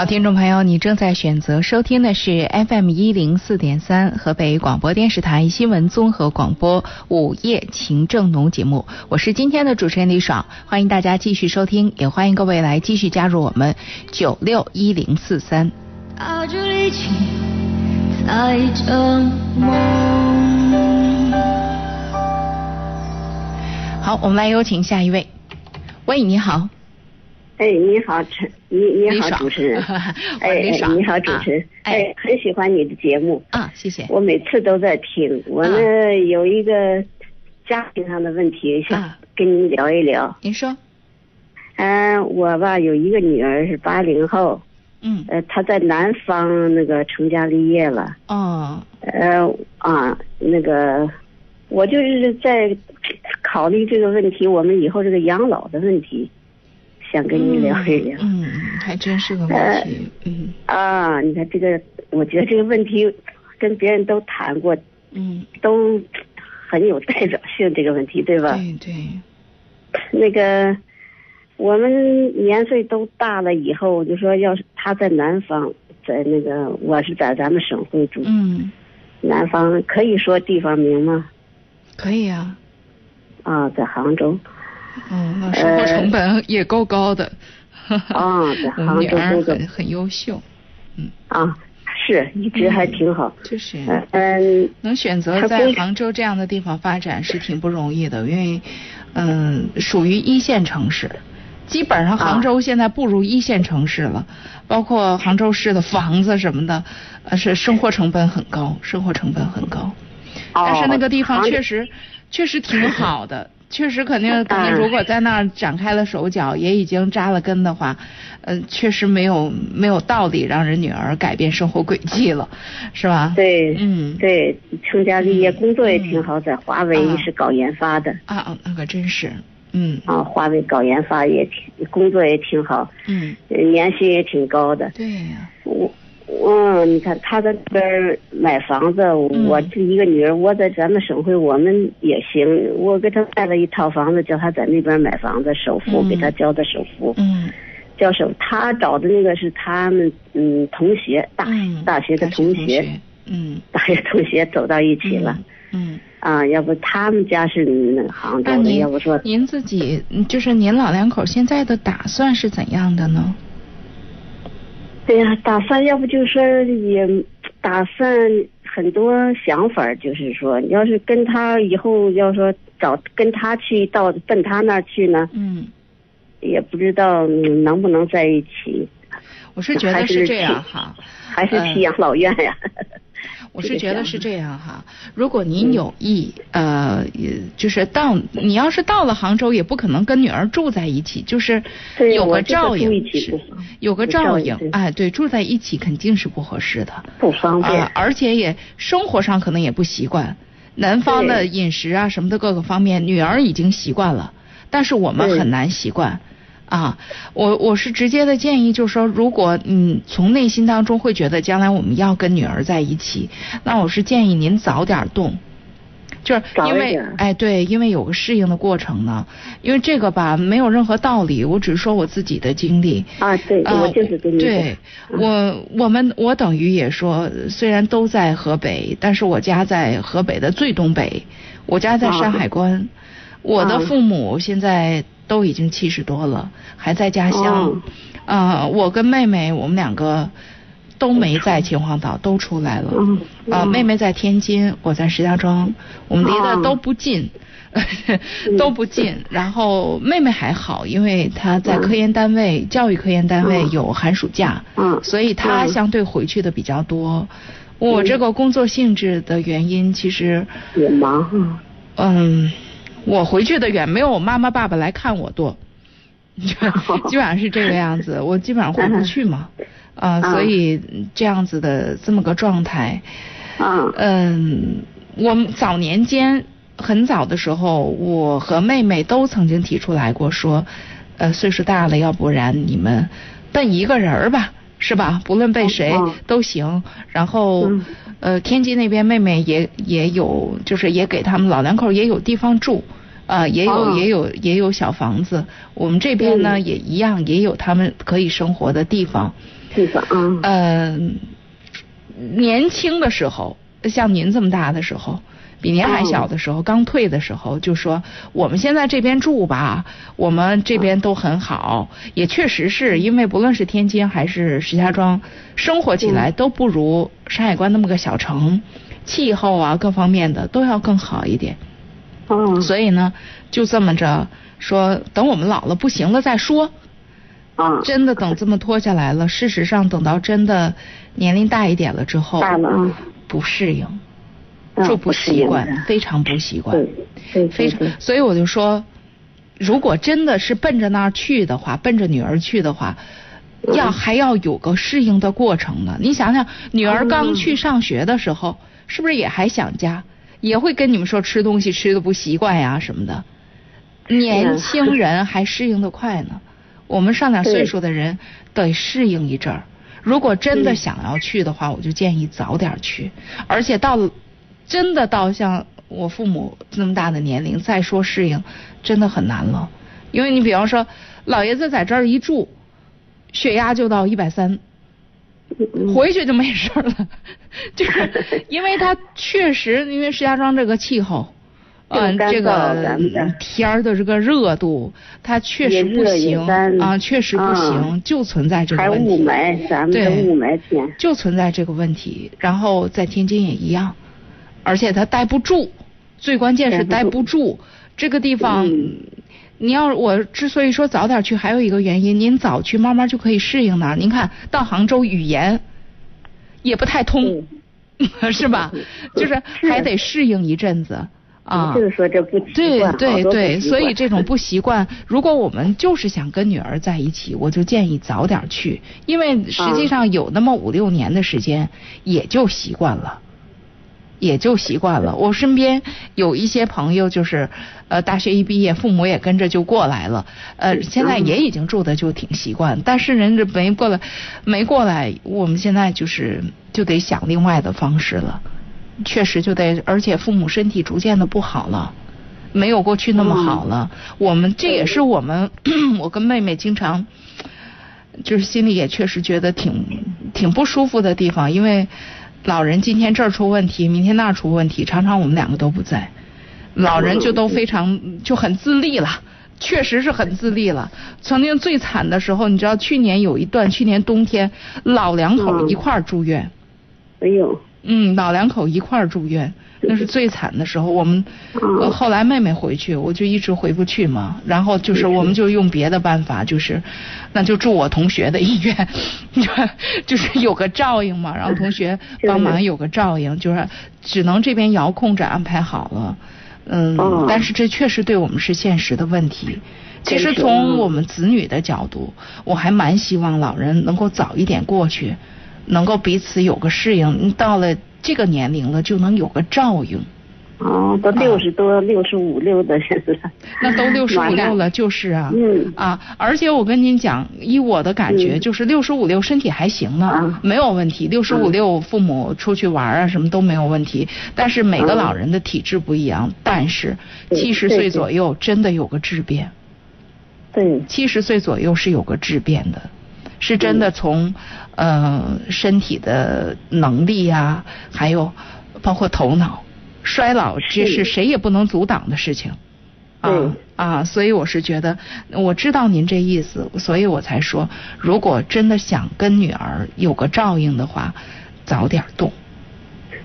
好，听众朋友，你正在选择收听的是 FM 一零四点三河北广播电视台新闻综合广播午夜情正浓节目，我是今天的主持人李爽，欢迎大家继续收听，也欢迎各位来继续加入我们九六一零四三。带着力气，载着梦。好，我们来有请下一位。喂，你好。哎，你好，陈，你你好，主持人。哎，你好，主持人。哎，很喜欢你的节目。啊，谢谢。我每次都在听。我呢有一个家庭上的问题，想跟您聊一聊。您说。嗯，我吧有一个女儿是八零后。嗯。呃，她在南方那个成家立业了。哦。呃啊，那个，我就是在考虑这个问题，我们以后这个养老的问题。想跟你聊一聊，嗯，还真是个问题，嗯啊，你看这个，我觉得这个问题跟别人都谈过，嗯，都很有代表性，这个问题对吧？对对。那个，我们年岁都大了以后，就说要是他在南方，在那个我是在咱们省会住，嗯，南方可以说地方名吗？可以啊。啊，在杭州。嗯，那生活成本也够高的。啊，在杭州很很优秀。嗯啊，是一直还挺好。就是嗯，能选择在杭州这样的地方发展是挺不容易的，因为嗯，属于一线城市，基本上杭州现在步入一线城市了，包括杭州市的房子什么的，呃，是生活成本很高，生活成本很高。但是那个地方确实确实挺好的。确实，肯定肯定，如果在那儿展开了手脚，也已经扎了根的话，嗯，确实没有没有道理让人女儿改变生活轨迹了，是吧？对，嗯，对，成家立业，工作也挺好，在华为是搞研发的。啊啊，那可真是，嗯。啊，华为搞研发也挺，工作也挺好。嗯。年薪也挺高的。对呀。我。嗯，你看他在那边买房子，我这一个女儿，我在咱们省会，我们也行。我给他卖了一套房子，叫他在那边买房子，首付给他交的首付。嗯，交首，他找的那个是他们嗯同学，大大学的同学。嗯，大学同学走到一起了。嗯。啊，要不他们家是那杭州的，要不说您自己就是您老两口现在的打算是怎样的呢？对呀，打算要不就是说也打算很多想法，就是说，你要是跟他以后要说找跟他去到奔他那儿去呢，嗯，也不知道能不能在一起。我是觉得是这样哈，还是去养老院呀。我是觉得是这样哈，如果您有意，呃，就是到你要是到了杭州，也不可能跟女儿住在一起，就是有个照应，有个照应，哎，对，住在一起肯定是不合适的，不方便，而且也生活上可能也不习惯，南方的饮食啊什么的各个方面，女儿已经习惯了，但是我们很难习惯。啊，我我是直接的建议，就是说，如果你从内心当中会觉得将来我们要跟女儿在一起，那我是建议您早点动，就是因为哎对，因为有个适应的过程呢，因为这个吧没有任何道理，我只是说我自己的经历啊，对，我就是跟你对，我我们我等于也说，虽然都在河北，但是我家在河北的最东北，我家在山海关，我的父母现在。都已经七十多了，还在家乡。啊，我跟妹妹，我们两个都没在秦皇岛，都出来了。啊，妹妹在天津，我在石家庄，我们离得都不近，都不近。然后妹妹还好，因为她在科研单位，教育科研单位有寒暑假，嗯所以她相对回去的比较多。我这个工作性质的原因，其实也忙。嗯。我回去的远，没有我妈妈爸爸来看我多，基本上是这个样子。我基本上回不去嘛，啊，所以这样子的这么个状态。嗯。嗯，我早年间很早的时候，我和妹妹都曾经提出来过，说，呃，岁数大了，要不然你们奔一个人儿吧，是吧？不论被谁都行。然后。呃，天津那边妹妹也也有，就是也给他们老两口也有地方住，啊，也有、哦也有也有小房子。我们这边呢、也一样，也有他们可以生活的地方。地方啊，嗯、年轻的时候，像您这么大的时候，比您还小的时候，刚退的时候，就说我们现在这边住吧，我们这边都很好，也确实是因为不论是天津还是石家庄，生活起来都不如山海关那么个小城，气候啊各方面的都要更好一点。哦，所以呢，就这么着说，等我们老了不行了再说。嗯，真的等这么拖下来了，事实上等到真的年龄大一点了之后，大了啊，不适应，嗯就不习惯的，非常不习惯。非常所以我就说，如果真的是奔着那儿去的话，奔着女儿去的话，要还要有个适应的过程呢。你想想，女儿刚去上学的时候，是不是也还想家，也会跟你们说吃东西吃的不习惯呀什么的。年轻人还适应的快呢，我们上点岁数的人得适应一阵儿。如果真的想要去的话，我就建议早点去，而且到了真的到像我父母那么大的年龄，再说适应，真的很难了。因为你比方说，老爷子在这儿一住，血压就到一百三，回去就没事儿了，就是因为它确实，因为石家庄这个气候。嗯，这个天儿的这个热度，它确实不行啊，确实不行，就存在这个问题。还雾霾，咱们这雾霾天，就存在这个问题。然后在天津也一样，而且它待不住，最关键是待不住。这个地方，嗯你要我之所以说早点去，还有一个原因，您早去慢慢就可以适应那儿。您看到杭州语言也不太通，是吧？就是还得适应一阵子。啊，就是说这不习对惯，对对，所以这种不习惯，如果我们就是想跟女儿在一起，我就建议早点去，因为实际上有那么五六年的时间，也就习惯了，也就习惯了。我身边有一些朋友，就是呃大学一毕业，父母也跟着就过来了，呃现在也已经住的就挺习惯，但是人家没过来，没过来，我们现在就是就得想另外的方式了。确实就得，而且父母身体逐渐的不好了，没有过去那么好了。嗯、我们这也是我们，我跟妹妹经常，就是心里也确实觉得挺挺不舒服的地方，因为老人今天这儿出问题，明天那儿出问题，常常我们两个都不在，老人就都非常就很自立了。确实是很自立了。曾经最惨的时候，你知道，去年有一段，去年冬天，老两口一块儿住院。没有。嗯，老两口一块儿住院，那是最惨的时候。我们、呃、后来妹妹回去，我就一直回不去嘛。然后就是我们就用别的办法，就是那就住我同学的医院，就是有个照应嘛。然后同学帮忙有个照应，就是只能这边遥控着安排好了。嗯，哦、但是这确实对我们是现实的问题。其实从我们子女的角度，我还蛮希望老人能够早一点过去。能够彼此有个适应，到了这个年龄了，就能有个照应。哦，都六十多、六十五六的人了。那都六十五六了，就是啊。嗯。啊，而且我跟您讲，以我的感觉，嗯、就是六十五六身体还行呢，啊、没有问题。六十五六父母出去玩啊，什么都没有问题。但是每个老人的体质不一样，但是七十岁左右真的有个质变。对。七十岁左右是有个质变的。是真的从，呃，身体的能力呀、啊，还有包括头脑，衰老这是谁也不能阻挡的事情。啊啊，所以我是觉得，我知道您这意思，所以我才说，如果真的想跟女儿有个照应的话，早点动。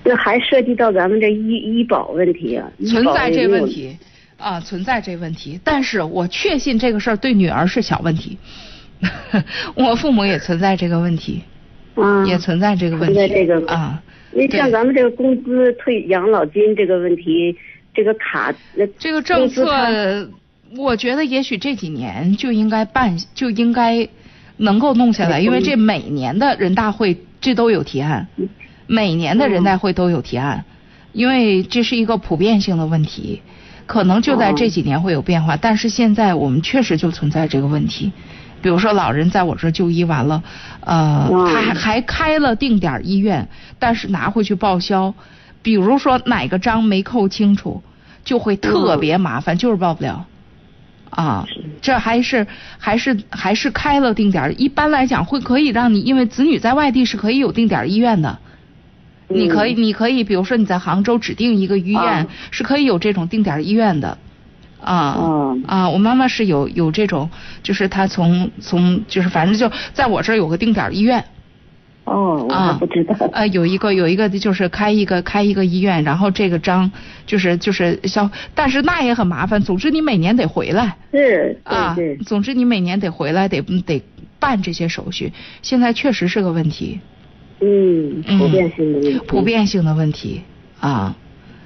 那还涉及到咱们这医医保问题啊，存在这问题啊，存在这问题，但是我确信这个事儿对女儿是小问题。我父母也存在这个问题，啊，也存在这个问题，存在这个啊。那像咱们这个工资退养老金这个问题，这个卡，这个政策，我觉得也许这几年就应该办，就应该能够弄下来，因为这每年的人大会这都有提案，每年的人大会都有提案，因为这是一个普遍性的问题。可能就在这几年会有变化，但是现在我们确实就存在这个问题。比如说老人在我这儿就医完了，呃，他还还开了定点医院，但是拿回去报销，比如说哪个章没扣清楚，就会特别麻烦，就是报不了。啊，这还是还是还是开了定点儿。一般来讲会可以让你，因为子女在外地是可以有定点儿医院的。你可以，你可以，比如说你在杭州指定一个医院，是可以有这种定点儿医院的。啊啊！我妈妈是有有这种，就是她从从就是反正就在我这儿有个定点儿医院。哦，我还不知道。呃，有一个有一个就是开一个开一个医院，然后这个章就是就是消，但是那也很麻烦。总之你每年得回来。是。啊，总之你每年得回来，得得办这些手续。现在确实是个问题。嗯，普遍性的问题。普遍性的问题啊。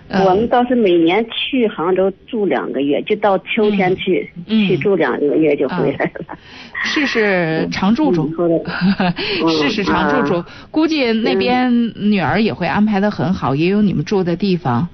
我们倒是每年去杭州住两个月，就到秋天去去住两个月就回来了。试试常住住，试试 常住住，估计那边女儿也会安排的很好，也有你们住的地方，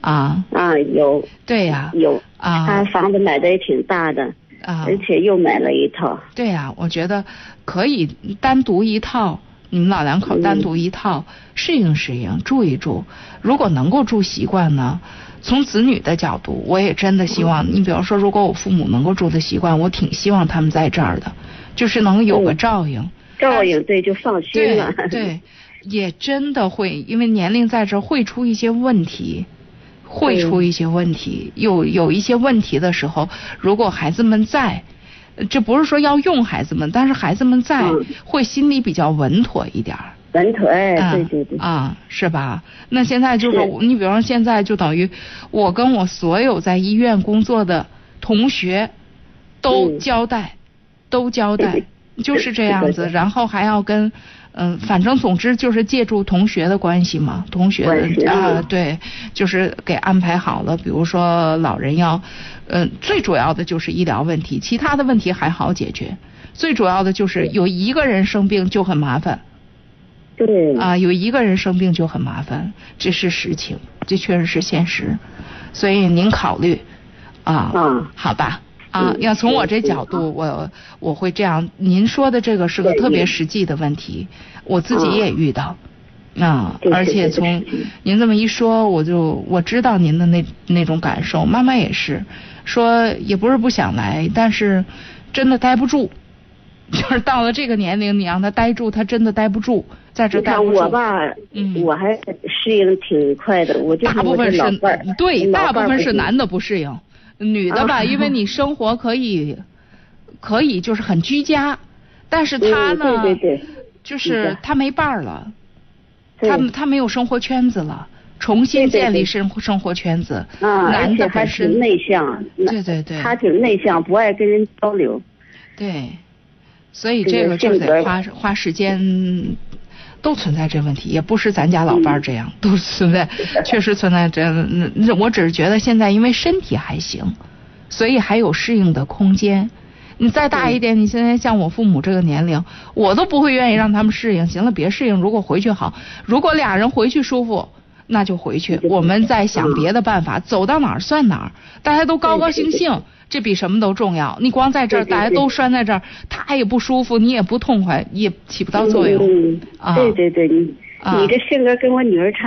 啊。啊有，对呀。有。啊，他房子买的也挺大的啊，而且又买了一套。对呀，我觉得可以单独一套。你们老两口单独一套，适应适应，住一住。如果能够住习惯呢？从子女的角度，我也真的希望你，比方说，如果我父母能够住的习惯，我挺希望他们在这儿的，就是能有个照应。照应对，就放心了。对，也真的会，因为年龄在这儿会出一些问题，会出一些问题。有有一些问题的时候，如果孩子们在。这不是说要用孩子们，但是孩子们在会心里比较稳妥一点稳妥，哎，对对对。啊，是吧？那现在就是你，比方说现在就等于我跟我所有在医院工作的同学都交代，都交代，就是这样子。然后还要跟。嗯，反正总之就是借助同学的关系嘛，同学的啊，对，就是给安排好了。比如说老人要，嗯，最主要的就是医疗问题，其他的问题还好解决。最主要的就是有一个人生病就很麻烦。对。啊，有一个人生病就很麻烦，这是实情，这确实是现实。所以您考虑，啊，好吧。啊，要从我这角度，我我会这样。您说的这个是个特别实际的问题，我自己也遇到。啊，而且从您这么一说，我就我知道您的那那种感受。妈妈也是，说也不是不想来，但是真的待不住。就是到了这个年龄，你让他待住，他真的待不住，在这待不住。我吧，嗯，我还适应挺快的，我就大部分是对，大部分是男的不适应。女的吧，因为你生活可以，可以就是很居家，但是她呢，对对对，就是她没伴儿了，她她没有生活圈子了，重新建立生生活圈子。啊，男的还是内向。对对对。他挺内向，不爱跟人交流。对，所以这个就得花花时间。都存在这问题，也不是咱家老伴儿这样，都存在，确实存在这。那我只是觉得现在因为身体还行，所以还有适应的空间。你再大一点，你现在像我父母这个年龄，我都不会愿意让他们适应。行了，别适应，如果回去好，如果俩人回去舒服，那就回去，我们再想别的办法，走到哪儿算哪儿，大家都高高兴兴。这比什么都重要。你光在这儿，大家都拴在这儿，他也不舒服，你也不痛快，也起不到作用。啊，对对对，你你这性格跟我女儿差。